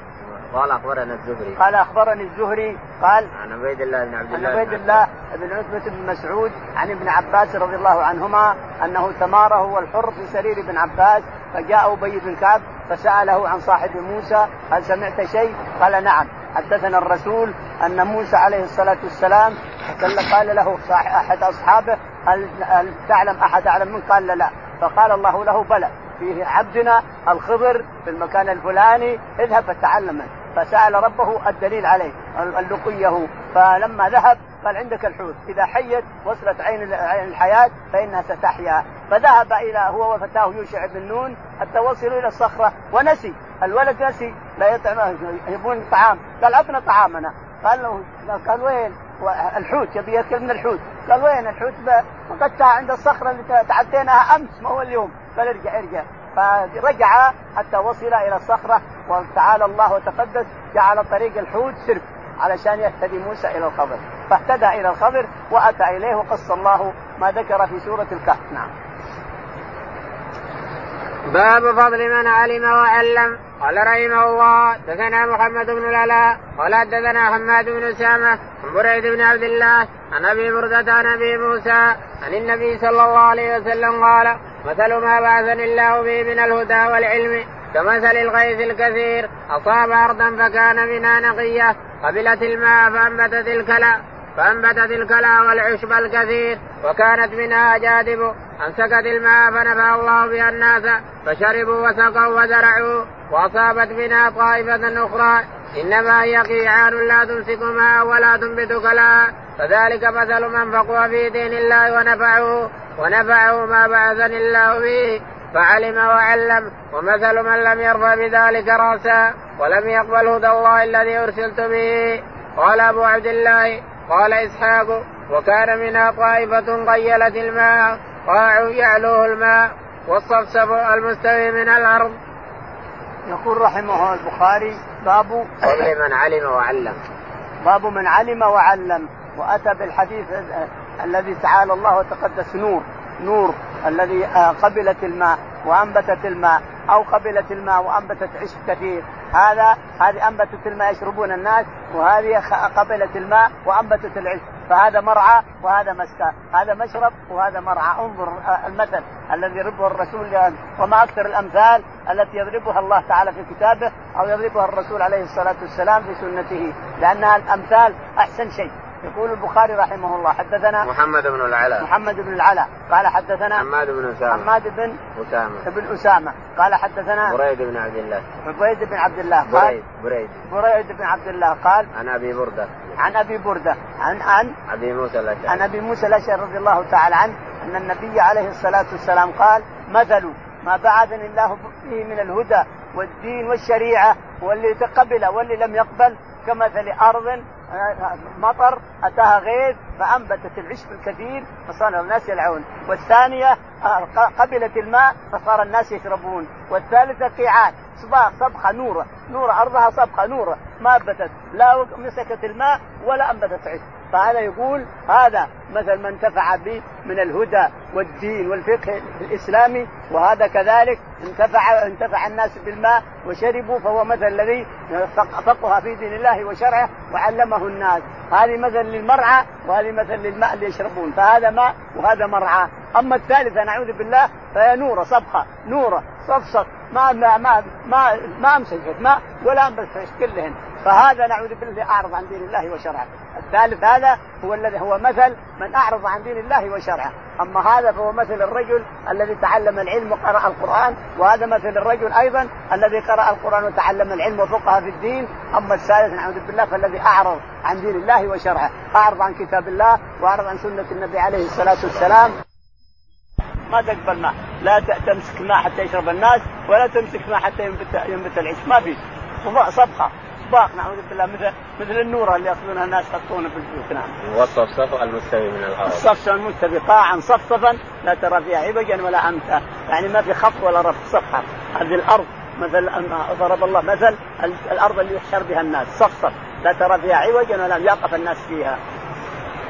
قال أخبرنا الزهري. قال أخبرني الزهري قال عن عبيد الله بن عبد الله عن عبيد الله بن عتبة بن مسعود عن ابن عباس رضي الله عنهما أنه تماره هو الحر في سرير ابن عباس فجاء أبي بن كعب فسأله عن صاحب موسى هل سمعت شيء؟ قال نعم. حدثنا الرسول أن موسى عليه الصلاة والسلام قال له أحد أصحابه هل تعلم أحد أعلم منك؟ قال لا. فقال الله له بلى. فيه عبدنا الخضر في المكان الفلاني اذهب فتعلم فسأل ربه الدليل عليه اللقية. فلما ذهب قال عندك الحوت. إذا حيت وصلت عين الحياة فإنها ستحيا. فذهب إلى هو وفتاه يوشع بن نون حتى وصلوا إلى الصخرة ونسي. الولد نسي لا يطعم يبون طعام. قال اعطنا طعامنا. قال له قال وين؟ الحوت يبي يأكل من الحوت. قال وين الحوت؟ فقدتها عند الصخرة اللي تعديناها أمس ما هو اليوم. قال ارجع ارجع. فرجع حتى وصل إلى الصخرة وتعالى الله وتقدس جعل طريق الحوت سرب علشان يهتدي موسى إلى الخضر فاهتدى إلى الخضر وأتى إليه وقص الله ما ذكر في سورة الكهف. نعم. باب فضل من علم وعلم. قال رحمه الله دثنا محمد بن العلاء قال دثنا حماد بن اسامه عن بريد بن عبد الله عن أبي بردة عن أبي موسى عن النبي صلى الله عليه وسلم قال مثل ما بعثني الله به من الهدى والعلم كمثل الغيث الكثير أصاب أرضا فكان منها نقية قبلت الماء فانبتت الكلى فانبتت الكلى والعشب الكثير وكانت منها اجادب أمسكت الماء فنفع الله بها الناس فشربوا وسقوا وزرعوا. وأصابت منها طائفة أخرى إنما هي قيعان لا تمسك ماء ولا تنبت كلا فذلك مثل من فقه في دين الله ونفعه ونفعه ما بعثني الله به فعلم وعلم ومثل من لم يرفع بذلك رأسا ولم يقبل هدى الله الذي أرسلت به قال أبو عبد الله قال إسحاق وكان منها طائفة قيلت الماء قاع يعلوه الماء والصفصف المستوي من الأرض. يقول رحمه البخاري باب فضل من علم وعلم. باب من علم وعلم وأتى بالحديث الذي تعالى الله وتقدس نور نور الذي قبلت الماء وأنبتت الماء أو قبلت الماء وأنبتت عشب كثير. هذا هذه أنبتت الماء يشربون الناس وهذه قبلت الماء وأنبتت العشب فهذا مرعى وهذا مسكى. هذا مشرب وهذا مرعى. انظر المثل الذي يضربه الرسول وما أكثر الأمثال التي يضربها الله تعالى في كتابه أو يضربها الرسول عليه الصلاة والسلام في سنته. لأنها الأمثال أحسن شيء. يقول البخاري رحمه الله حدثنا محمد بن العلاء. محمد بن العلاء. قال حدثنا حماد بن أسامة. حماد بن أسامة. بن أسامة. قال حدثنا بريد بن عبد الله. بريد بن عبد الله. قال بريد بريد. بريد بن عبد الله. قال عن أبي بردة. عن أبي بردة. عن عن أبي موسى الأشعري. عن أبي موسى الأشعري رضي الله تعالى عنه أن النبي عليه الصلاة والسلام قال مثل ما بعثني الله به من الهدى والدين والشريعة واللي تقبل واللي لم يقبل كمثل أرض مطر أتاها غيث فأنبتت العشب الكثير فصار الناس يلعون. والثانية قبلت الماء فصار الناس يشربون. والثالثة قيعان صباغ صبخه نورة. نورة أرضها صبخه نورة. ما أنبتت. لا مسكت الماء ولا أنبتت عشب. فهذا يقول هذا مثل من انتفع به من الهدى والدين والفقه الإسلامي وهذا كذلك انتفع انتفع الناس بالماء وشربوا فهو مثل الذي فقه في دين الله وشرعه وعلمه الناس. هذه مثل للمرعى وهذه مثل للماء اللي يشربون فهذا ماء وهذا مرعى. أما الثالثة نعوذ بالله فهي نورة صبخه نورة صفصف ما ما ما ما, ما أمسكت ماء ولا أنبتت كلهن؟ فهذا نعوذ بالله أعرض عن دين الله وشرعه. الثالث هذا هو الذي هو مثل من أعرض عن دين الله وشرعه، أما هذا فهو مثل الرجل الذي تعلم العلم وقرأ القرآن، وهذا مثل الرجل أيضا الذي قرأ القرآن وتعلم العلم وفقه في الدين، أما الثالث نعوذ بالله فالذي أعرض عن دين الله وشرعه، أعرض عن كتاب الله وأعرض عن سنة النبي عليه الصلاة والسلام. ما تقبل ماء، لا تمسك ماء حتى يشرب الناس، ولا تمسك ماء حتى ينبت ينبت العيش، ما في. صبغه اطباق نعوذ بالله مثل مثل النورة اللي يأخذونها الناس يحطونها في البيوت نعم. والصفصف المستوي من الأرض. الصفصف المستوي قاعا صفصفا لا ترى فيها عوجا ولا أمتا، يعني ما في خط ولا رفع صفحة، هذه الأرض مثل ضرب الله مثل الأرض اللي يحشر بها الناس. صفصف. لا ترى فيها عوجا ولا يقف الناس فيها.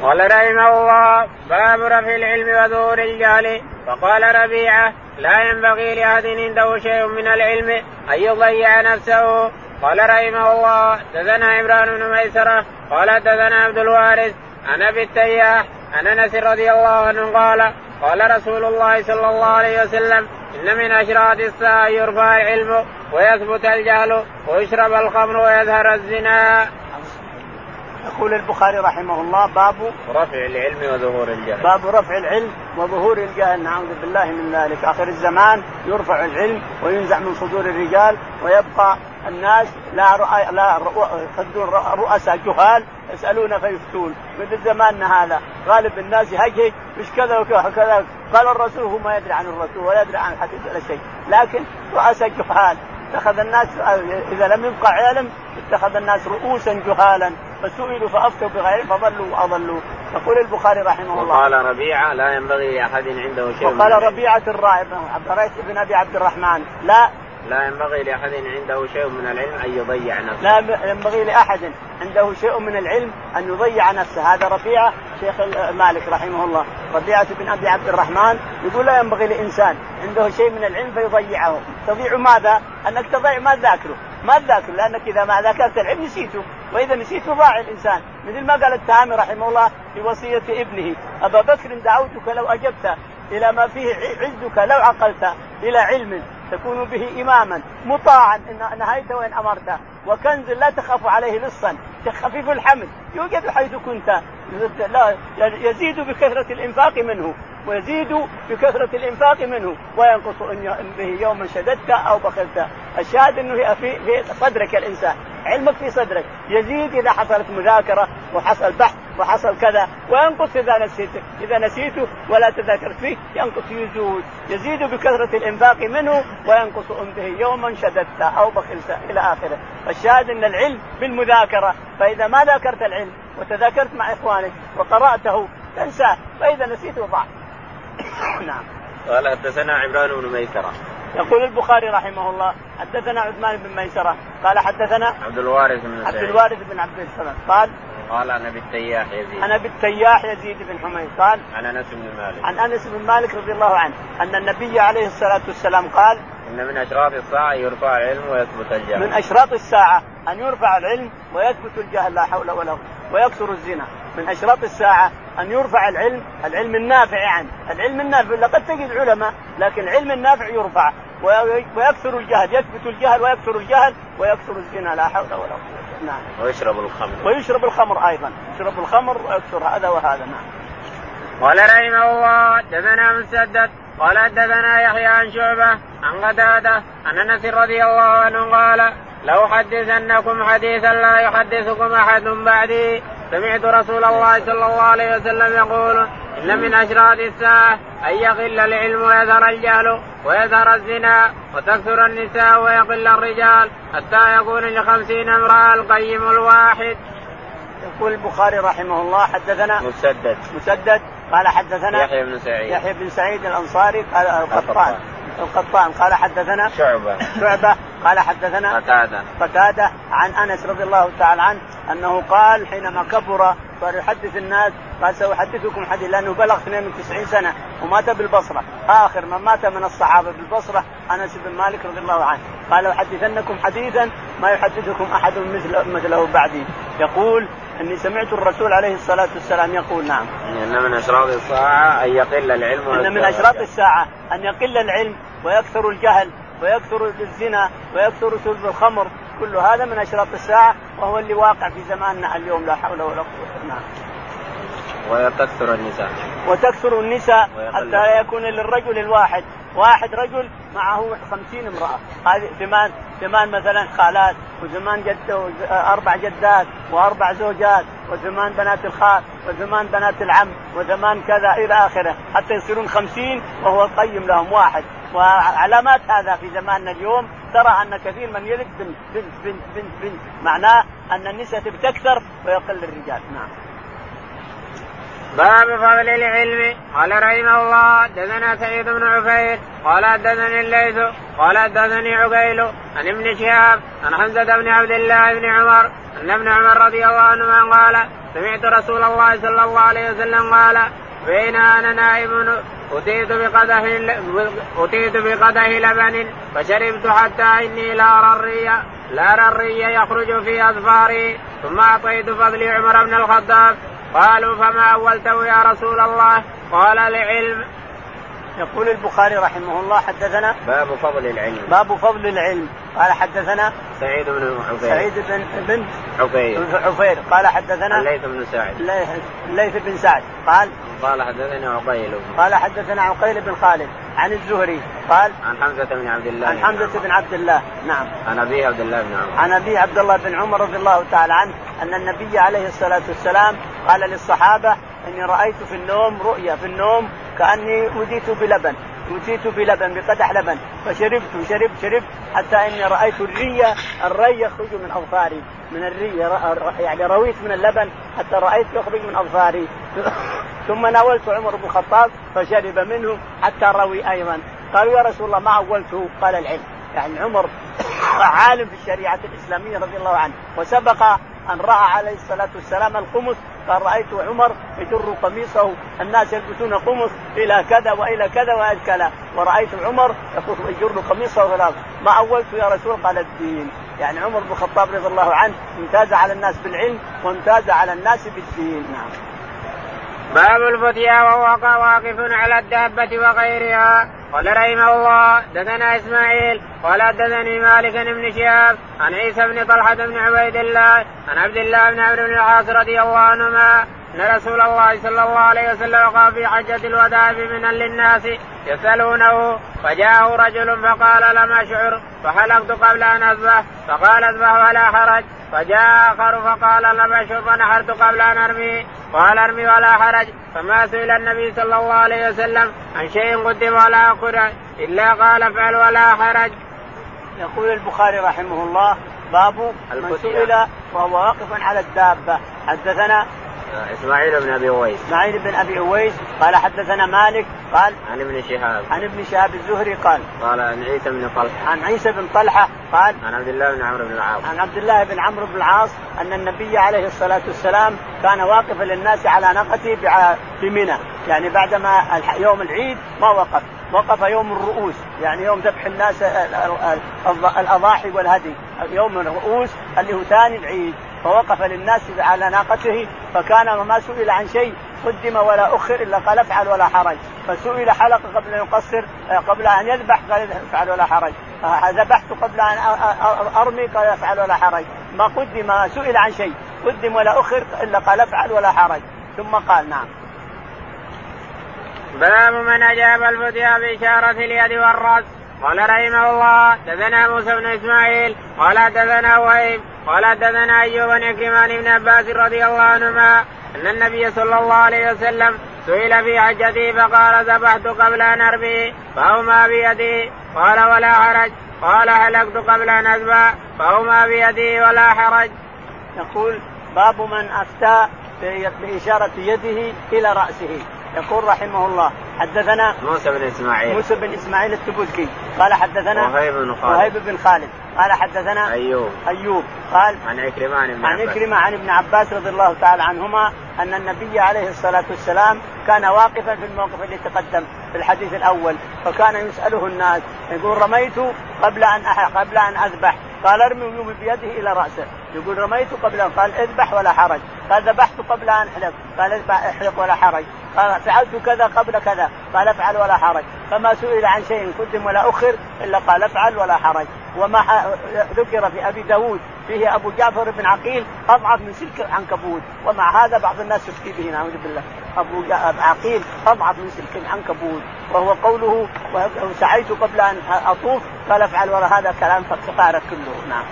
قال رحمه الله باب رفع العلم وظهور الجهل. فقال ربيعة لا ينبغي لأحد عنده شيء من العلم أن يضيع نفسه. قال رحمه الله دثنا عمران بن ميسرة قال دثنا عبد الوارث عن أبي التياح عن أنس رضي الله عنه قال قال رسول الله صلى الله عليه وسلم إن من أشراط الساعة يرفع العلم ويثبت الجهل ويشرب الخمر ويظهر الزنا. يقول البخاري رحمه الله باب رفع العلم وظهور الجهل. باب رفع العلم وظهور الجهل. نعوذ بالله من ذلك. آخر الزمان يرفع العلم وينزع من صدور الرجال ويبقى الناس لا رؤى لا يصدون رؤساء جهال يسألون فيفتون. مثل زماننا هذا غالب الناس يهجج مش كذا وكذا. قال الرسول هو ما يدري عن الرسول ولا يدري عن الحديث ولا شيء. لكن رؤساء جهال اتخذ الناس إذا لم يبقى علم اتخذ الناس رؤوسا جهالا. فسئلوا فأفتوا بغير فضلوا وأضلوا. يقول البخاري رحمه الله. وقال ربيعة لا ينبغي لأحد عنده شيء وقال ربيعة الرائب بن أبي عبد الرحمن لا لا ينبغي لأحد عنده شيء من العلم أن يضيع نفسه. لا ينبغي لأحد عنده شيء من العلم أن يضيع نفسه، هذا ربيعه شيخ مالك رحمه الله، ربيعه بن أبي عبد الرحمن يقول لا ينبغي لإنسان عنده شيء من العلم فيضيعه، تضيع ماذا؟ أنك تضيع ما تذاكره، ما تذاكره لأنك إذا ما ذاكرت العلم نسيته، وإذا نسيته ضاع الإنسان، مثل ما قال التهامي رحمه الله في وصية ابنه، أبا بكر دعوتك لو أجبت إلى ما فيه عزك لو عقلت إلى علم تكون به إماما مطاعا إن نهيت وإن أمرت. وكنز لا تخاف عليه لصا خفيف الحمل. يوجد حيث كنت. لا يزيد بكثرة الإنفاق منه ويزيد بكثرة الإنفاق منه وينقص به يوما شددت أو بخلت. الشاهد أنه في, في صدرك الإنسان علمك في صدرك. يزيد إذا حصلت مذاكرة وحصل بحث وحصل كذا وينقص إذا نسيته إذا نسيته ولا تذاكرت فيه ينقص يزود يزيد بكثرة الإنفاق منه وينقص به يوما شددت أو بخلت إلى آخره. الشاهد أن العلم بالمذاكرة فإذا ما ذاكرت العلم وتذاكرت مع إخوانك وقرأته تنساه فإذا نسيته ضاع نعم. قال حدثنا عمران بن ميسرة. يقول البخاري رحمه الله حدثنا عثمان بن ميسرة قال حدثنا عبد الوارث بن عبد الوارث بن عبد السلام قال قال عن ابي التياح يزيد. عن ابي التياح يزيد بن حميد. قال عن أنس بن مالك. عن أنس بن مالك رضي الله عنه أن النبي عليه الصلاة والسلام قال إن من أشراط الساعة يرفع العلم ويثبت الجهل. من أشراط الساعة أن يرفع العلم ويثبت الجهل لا حول ولا قوة. ويكثر الزنا. من أشراط الساعة أن يرفع العلم العلم النافع يعني العلم النافع لقد تجد علماء لكن العلم النافع يرفع. ويكثر الجهل يثبت الجهل ويكثر الجهل ويكثر الزنا لا حول ولا قوة نعم. ويشرب الخمر. ويشرب الخمر أيضا. يشرب الخمر ويكثر هذا وهذا نعم. قال رحمه الله دثنا مسدد قال حدثنا يحيى عن شعبة عن قتادة عن أنس رضي الله عنه قال لو حدثنكم حديثا لا يحدثكم أحد بعدي سمعت رسول الله صلى الله عليه وسلم يقول إن من اشراط الساعة أن يقل العلم ويظهر الجهل ويظهر الزنا وتكثر النساء ويقل الرجال حتى يكون لخمسين امراه القيم الواحد. يقول البخاري رحمه الله حدثنا مسدد. مسدد قال حدثنا يحيى بن سعيد. يحيى بن سعيد الأنصاري قال القطان. القطان. قال حدثنا شعبة. شعبة. قال حدثنا قتادة. قتادة عن أنس رضي الله تعالى عنه أنه قال حينما كبر صار يحدث الناس قال سأحدثكم حديث لأنه بلغ 92 سنة ومات بالبصرة. آخر من مات من الصحابة بالبصرة أنس بن مالك رضي الله عنه. قال أحدثنكم حديثا ما يحدثكم أحد مثل مثله بعدي. يقول إني سمعت الرسول عليه الصلاة والسلام يقول نعم. إن من أشراط الساعة أن يقل العلم إن من أشراط الساعة أن يقل العلم ويكثر الجهل ويكثر الزنا ويكثر شرب الخمر كل هذا من أشراط الساعة وهو اللي واقع في زماننا اليوم لا حول ولا قوة نعم وتكثر النساء. وتكثر النساء حتى لا يكون للرجل الواحد. واحد رجل معه خمسين امرأة. هذه زمان زمان مثلا خالات وزمان جد أربع جدات وأربع زوجات وزمان بنات الخال وزمان بنات العم وزمان كذا إلى آخره. حتى يصيرون خمسين وهو القيم لهم واحد. وعلامات هذا في زماننا اليوم ترى أن كثير من يلد بنت بنت بنت بنت, بنت. معناه أن النساء تكثر ويقل الرجال. نعم. باب فضل العلم. قال رحمه الله دثنا سعيد بن عفير قال دثني الليث قال دثني عقيل عن ابن شهاب عن حمزة بن عبد الله بن عمر أن ابن عمر رضي الله عنهما قال سمعت رسول الله صلى الله عليه وسلم قال بين أنا نائم أتيت بقدح أتيت بقدح لبن فشربت حتى إني لا ارى الري لا ارى الري يخرج في أظفاري ثم أعطيت فضلي عمر بن الخطاب. قالوا فما أولته يا رسول الله؟ قال العلم. يقول البخاري رحمه الله حدثنا باب فضل العلم. باب فضل العلم. قال حدثنا سعيد بن عفير سعيد بن بن عفير عفير قال حدثنا الليث بن سعد. الليث بن سعد. قال قال حدثنا عقيل. قال حدثنا عقيل بن خالد عن الزهري. قال عن حمزة بن عبد الله. عن حمزة بن عبد الله. نعم. عن أبي عبد الله بن عمر. عن أبي عبد الله بن عمر رضي الله تعالى عنه أن النبي عليه الصلاة والسلام قال للصحابة إني رأيت في النوم رؤيا في النوم كأني أوديت بلبن أوتيت بلبن بقدح لبن فشربت شربت شربت حتى إني رأيت الري الري يخرج من أظفاري من الري يعني رويت من اللبن حتى رأيت يخرج من أظفاري. ثم ناولت عمر بن الخطاب فشرب منه حتى روي أيضا. قالوا يا رسول الله ما أولته؟ قال العلم. يعني عمر عالم في الشريعة الإسلامية رضي الله عنه وسبق أن رأى عليه الصلاة والسلام القمص قال رايت عمر يجر قميصه الناس يلبسون قمص إلى كذا وإلى كذا وإلى كذا. ورأيت عمر يجر قميصه الأرض ما أولت يا رسول قال الدين. يعني عمر بن الخطاب رضي الله عنه امتاز على الناس بالعلم وامتاز على الناس بالدين. نعم. باب الفتيا وهو واقف على الدابة وغيرها. قال رحمه الله دثنا إسماعيل قال دثني مالك بن شهاب عن عيسى بن طلحة بن عبيد الله عن عبد الله بن عمرو بن العاص رضي الله عنهما أن رسول الله صلى الله عليه وسلم قال في حجة الوداع بمنى للناس يسألونه فجاءه رجل فقال لم أشعر فحلقت قبل أن أذبح فقال أذبح ولا حرج فجاء آخر فقال لم أشعر فنحرت قبل أن أرمي قال أرمي ولا حرج فما سئل النبي صلى الله عليه وسلم عن شيء قدم ولا أخر إلا قال افعل ولا حرج. يقول البخاري رحمه الله باب من سئل وهو واقف على الدابة حدثنا إسماعيل بن أبي أويس. إسماعيل بن أبي أويس قال حدثنا مالك قال عن ابن شهاب. عن ابن شهاب الزهري قال قال عن عيسى بن طلحة. عن عيسى بن طلحة قال عن عبد الله بن عمرو بن العاص. عن عبد الله بن عمرو بن العاص أن النبي عليه الصلاة والسلام كان واقفا للناس على ناقته بمنى يعني بعدما يوم العيد ما وقف. وقف يوم الرؤوس. يعني يوم ذبح الناس الأضاحي والهدي. يوم الرؤوس اللي هو ثاني العيد. فوقف للناس على ناقته فكان ما سئل عن شيء قدم ولا أخر إلا قال افعل ولا حرج. فسئل حلق قبل أن يقصر قبل أن يذبح قال افعل ولا حرج. ذبحت قبل أن أرمي قال افعل ولا حرج. ما قدم سئل عن شيء قدم ولا أخر إلا قال افعل ولا حرج. ثم قال نعم. باب من أجاب الفتيا بإشارة اليد والرأس. قال رحمه الله دثنا موسى بن إسماعيل قال دثنا وهيب قال دثنا أيوب بن كرمان بن عباس رضي الله عنهما أن النبي صلى الله عليه وسلم سئل في حجتي فقال ذبحت قبل أن أرمي فاومى بيدي. قال ولا حرج. قال هلكت قبل أن أذبح فاومى بيدي ولا حرج. يقول باب من أفتى بإشارة يده إلى رأسه. يقول رحمه الله حدثنا موسى بن إسماعيل. موسى بن إسماعيل التبوذكي قال حدثنا وهيب بن خالد. وهيب بن خالد. قال حدثنا أيوب. أيوب. قال عن عكرمة عن ابن عن عكرمة عن ابن عباس رضي الله تعالى عنهما أن النبي عليه الصلاة والسلام كان واقفا في الموقف اللي تقدم في الحديث الأول فكان يسأله الناس يقول رميت قبل أن قبل أن أذبح؟ قال ارمي ويومي بيده إلى رأسه. يقول رميت قبل ان قال اذبح ولا حرج. قال ذبحت قبل أن أحلق. قال اذبح احلق ولا حرج. قال فعلت كذا قبل كذا. قال افعل ولا حرج. فما سئل عن شيء قدم ولا أخر إلا قال افعل ولا حرج. وما ذكر في أبي داود فيه أبو جعفر بن عقيل أضعف من سلك العنكبوت. ومع هذا بعض الناس يفتي به نعوذ بالله. أبو عقيل أضعف من سلك العنكبوت. وهو قوله سعيت قبل أن أطوف قال افعل ولا هذا كلام فقارك كله. نعم.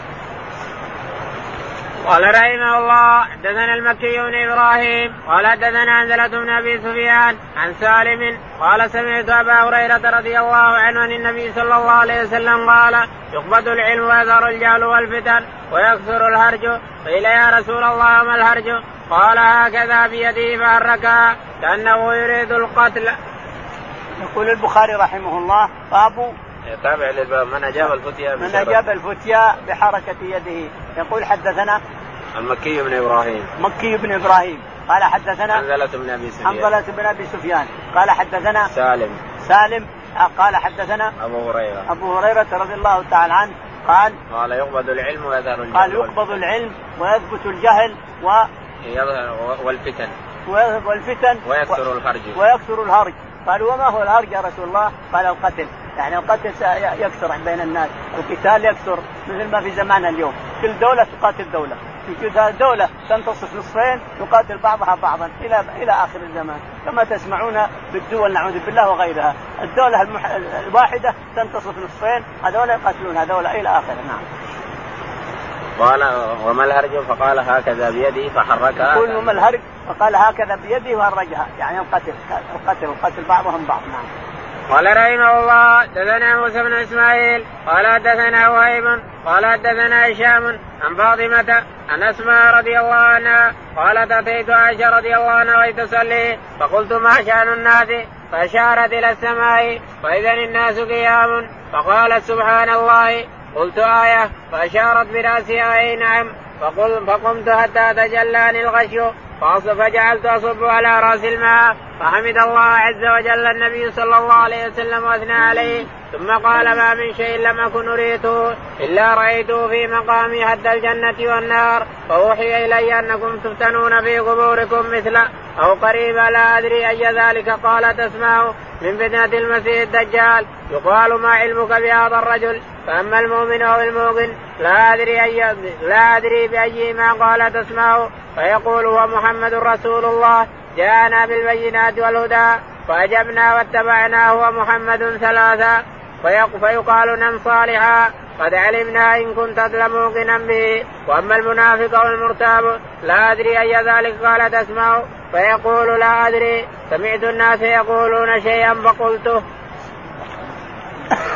قال رحمه الله حدثنا المكي بن إبراهيم قال حدثنا أنزلة بن أبي سفيان عن سالم قال سمعت أبا هريرة رضي الله عنه عن النبي صلى الله عليه وسلم قال يقبض العلم ويظهر الجهل والفتن ويكثر الهرج قيل يا رسول الله ما الهرج قال هكذا بيده فحركها كأنه يريد القتل. يقول البخاري رحمه الله باب تابع للباب من أجاب الفتيا من أجاب الفتيا بحركة يده. يقول حدثنا المكي بن إبراهيم. مكي بن إبراهيم. قال حدثنا حنظلة بن أبي سفيان. حنظلة بن أبي سفيان. قال حدثنا سالم. سالم. قال حدثنا أبو هريرة. أبو هريرة رضي الله تعالى عنه. قال قال يقبض العلم ويظهر الجهل. قال يقبض العلم ويثبت الجهل و والفتن. والفتن ويكثر الهرج. ويكثر الهرج. قالوا وما هو الهرج يا رسول الله؟ قال القتل. يعني القتل يكثر بين الناس القتال يكثر مثل ما في زماننا اليوم. كل دولة تقاتل دولة. في دولة تنتصف نصفين تقاتل بعضها بعضا إلى إلى آخر الزمان. كما تسمعون بالدول نعوذ بالله وغيرها. الدولة المح... الواحدة تنتصف نصفين هذول يقاتلون هذول إلى آخره نعم. قال وما الهرج؟ فقال هكذا بيده فحركها. يقول وما الهرج؟ فقال هكذا بيده وهرجها. يعني القتل القتل القتل بعضهم بعض. نعم. قال رحمه الله دثنا موسى بن إسماعيل قال حدثنا وهيب قال حدثنا هشام عن فاطمة عن أسماء رضي الله عنها قالت أتيت عائشة رضي الله عنها وهي تصلي فقلت ما شأن الناس؟ فأشارت إلى السماء فاذا الناس قيام فقالت سبحان الله قلت آية فأشارت برأسها أي نعم فقل فقمت حتى تجلاني الغشي فجعلت أصب على رأس الماء فحمد الله عز وجل النبي صلى الله عليه وسلم وأثنى عليه. ثم قال ما من شيء لم أكن أريته إلا رأيته في مقامي حد الجنة والنار فأوحي إلي أنكم تفتنون في قبوركم مثل أو قريبا لا أدري أي ذلك قال تسمع من فتنة المسيح الدجال. يقال ما علمك بهذا الرجل؟ فأما المؤمن أو الموقن لا أدري اي لا أدري بأي ما قال تسمع فيقول هو محمد رسول الله. جاءنا بالبينات والهدى. فأجبنا واتبعناه ومحمد ثلاثا فيقال نم صالحا. قد علمنا إن كنت لموقنا به. وأما المنافق والمرتاب لا أدري أي ذلك قال تسمع فيقول لا أدري. سمعت الناس يقولون شيئا فقلته.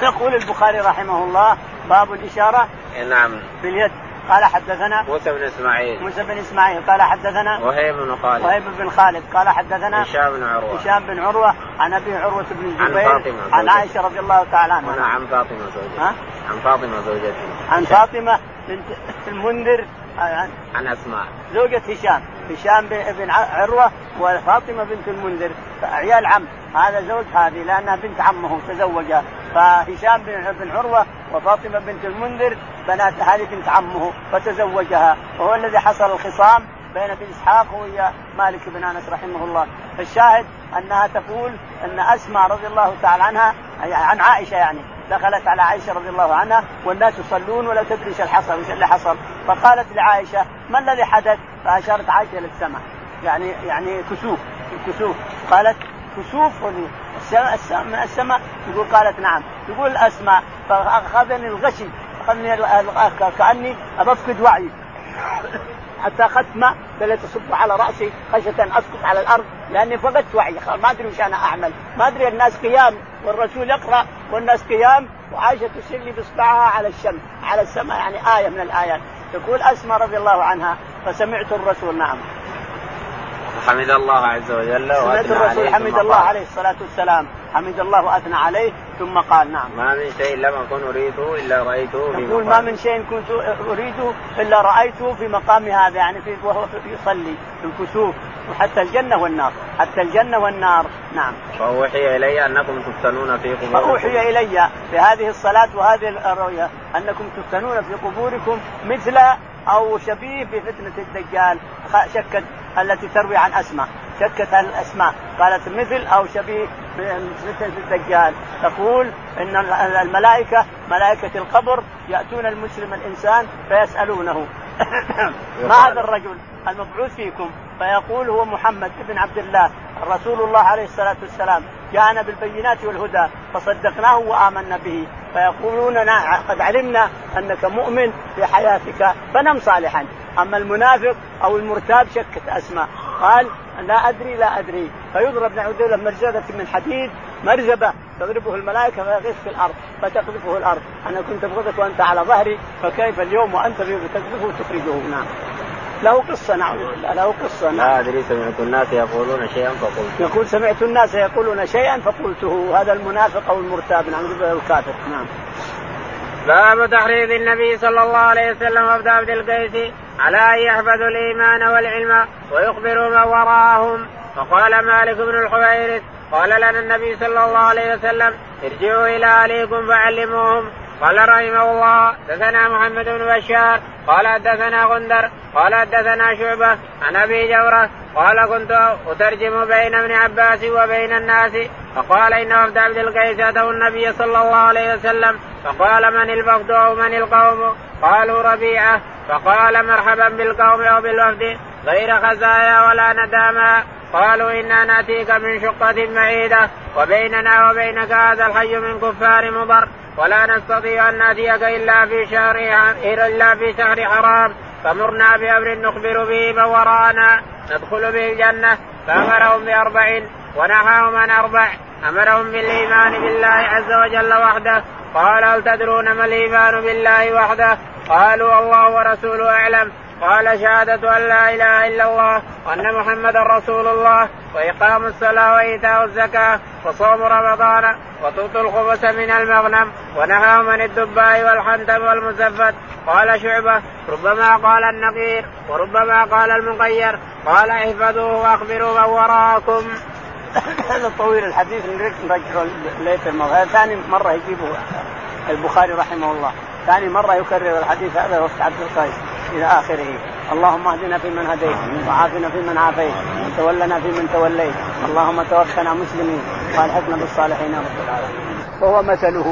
يقول البخاري رحمه الله باب الإشارة نعم. في اليد. قال حدثنا موسى بن إسماعيل. موسى بن إسماعيل. قال حدثنا وهيب بن خالد. وهيب بن خالد. قال حدثنا هشام بن عروة. هشام بن عروة عن أبي عروة بن الزبير عن فاطمة عن عائشة رضي الله تعالى عنها. عن فاطمة زوجته. عن فاطمة زوجته. عن فاطمة بنت المنذر عن, عن أسماء. زوجة هشام. هشام بن عروة وفاطمة بنت المنذر عيال عم. هذا زوج هذه لأنها بنت عمه تزوجها. فهشام بن عروة وفاطمة بنت المنذر بنات هذه بنت عمه فتزوجها. وهو الذي حصل الخصام بين ابن إسحاق وهي مالك بن أنس رحمه الله، فالشاهد أنها تقول أن أسماء رضي الله تعالى عنها عن عائشة يعني دخلت على عائشة رضي الله عنها والناس يصلون ولا تدري إيش الحصل إيش اللي حصل. فقالت لعائشة ما الذي حدث؟ فأشارت عائشة للسماء يعني يعني كسوف الكسوف قالت كسوف من السماء؟ يقول قالت نعم. يقول أسماء. فأخذني الغشي اخذني كأني أبفقد وعي حتى أخذت ماء بدات أصب على رأسي خشية أن أسقط على الأرض لأني فقدت وعي. ما أدري وش أنا أعمل. ما أدري الناس قيام والرسول يقرأ والناس قيام وعائشة تشير لي بإصبعها على الشمس على السماء يعني آية من الآيات. تقول اسماء رضي الله عنها فسمعت الرسول نعم. حمد الله عز وجل سمعت الرسول حمد الله عليه الصلاة والسلام. حمد الله واثنى عليه ثم قال نعم. ما من شيء لم أكن أريده إلا رأيته في يقول ما من شيء كنت أريده إلا رأيته في مقام هذا يعني في وهو يصلي في الكسوف وحتى الجنة والنار حتى الجنة والنار. نعم. فأوحي إلي أنكم تفتنون في قبوركم. فأوحي إلي في هذه الصلاة وهذه الرؤيا أنكم تفتنون في قبوركم مثل أو شبيه بفتنة الدجال شكت التي تروي عن أسماء. شكت الأسماء. قالت مثل أو شبيه مثل الدجال. تقول إن الملائكة ملائكة القبر يأتون المسلم الإنسان فيسألونه. ما هذا الرجل المبعوث فيكم؟ فيقول هو محمد بن عبد الله رسول الله عليه الصلاة والسلام. جاءنا بالبينات والهدى فصدقناه وآمنا به. فيقولون قد علمنا أنك مؤمن في حياتك فنم صالحا. أما المنافق أو المرتاب شكت أسماء. قال لا أدري لا أدري. فيضرب نعوذ بالله مرزبه من حديد مرزبه تضربه الملائكة فيغيث في الأرض فتقذفه الأرض. أنا كنت ابغضك وأنت على ظهري فكيف اليوم وأنت تقذفه وتخرجه. نعم. له قصة نعوذ بالله له قصة نعم. لا أدري سمعت الناس يقولون شيئا فقلت. يقول سمعت الناس يقولون شيئا فقلته هذا المنافق أو المرتاب نعوذ بالله الكافر. نعم. باب تحريض النبي صلى الله عليه وسلم وابد عبد القيس على أن يحفظوا الإيمان والعلم ويخبروا من وراءهم. فقال مالك بن الحويرث قال لنا النبي صلى الله عليه وسلم ارجعوا إلى أهليكم فعلموهم. قال رحمه الله حدثنا محمد بن بشار قال حدثنا غندر قال حدثنا شعبة عن أبي جورة قال كنت أترجم بين ابن عباس وبين الناس فقال إن وفد عبد القيس أتوا النبي صلى الله عليه وسلم. فقال من الوفد أو من القوم؟ قالوا ربيعة. فقال مرحبا بالقوم أو بالوفد. غير خزايا ولا نداما قالوا إنا نأتيك من شقة بعيده وبيننا وبينك هذا الحي من كفار مضر. ولا نستطيع أن نأتيك إلا في شهر إلا في شهر حرام. فمرنا بأمر نخبر به من وراءنا. ندخل به الجنة. فأمرهم باربع ونهاهم عن أربع. أمرهم بالإيمان بالله عز وجل وحده. قال هل تدرون ما الإيمان بالله وحده؟ قالوا الله ورسوله أعلم. قال شهادة أن لا إله إلا الله وأن محمدا رسول الله وإقام الصلاة وإيتاء الزكاة وصوم رمضان وتؤتوا الخبز من المغنم ونهى من الدباء والحنتم والمزفت. قال شعبة ربما قال النقير وربما قال المغير قال احفظوه واخبروا من وراءكم. هذا طويل الحديث نرجعه ليت المغير ثاني مرة يجيبه البخاري رحمه الله. ثاني مرة يكرر الحديث هذا وقت عبد القيس إلى آخره. اللهم اهدنا فيمن هديت وعافنا فيمن عافيت وتولنا فيمن توليت. اللهم توفنا مسلمين وألحقنا بالصالحين رب العالمين. وهو مثله.